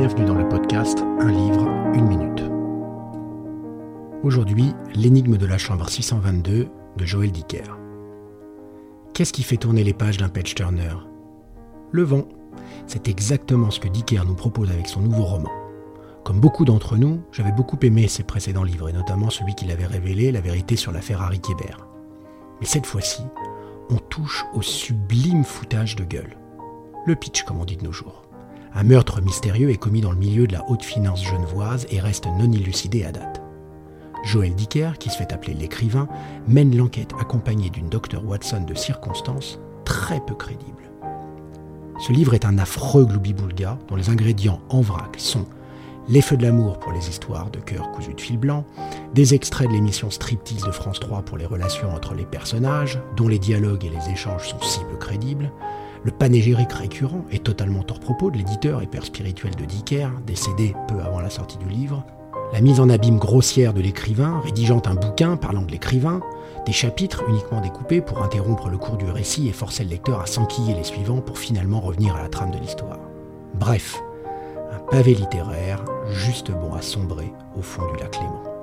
bienvenue dans le podcast Un livre, une minute. Aujourd'hui, l'énigme de la chambre 622 de Joël Dicker. Qu'est-ce qui fait tourner les pages d'un page turner? Le vent. C'est exactement ce que Dicker nous propose avec son nouveau roman. Comme beaucoup d'entre nous, j'avais beaucoup aimé ses précédents livres, et notamment celui qu'il avait révélé, La vérité sur la Ferrari Kébert. Mais cette fois-ci, on touche au sublime foutage de gueule. Le pitch, comme on dit de nos jours. Un meurtre mystérieux est commis dans le milieu de la haute finance genevoise et reste non élucidé à date. Joël Dicker, qui se fait appeler l'écrivain, mène l'enquête accompagné d'une docteur Watson de circonstances très peu crédible. Ce livre est un affreux gloubi-boulga dont les ingrédients en vrac sont les feux de l'amour pour les histoires de cœur cousu de fil blanc, des extraits de l'émission Striptease de France 3 pour les relations entre les personnages, dont les dialogues et les échanges sont si peu crédibles, le panégyrique récurrent et totalement hors propos de l'éditeur et père spirituel de Dicker, décédé peu avant la sortie du livre, la mise en abîme grossière de l'écrivain, rédigeant un bouquin parlant de l'écrivain, des chapitres uniquement découpés pour interrompre le cours du récit et forcer le lecteur à s'enquiller les suivants pour finalement revenir à la trame de l'histoire. Bref, un pavé littéraire juste bon à sombrer au fond du lac Léman.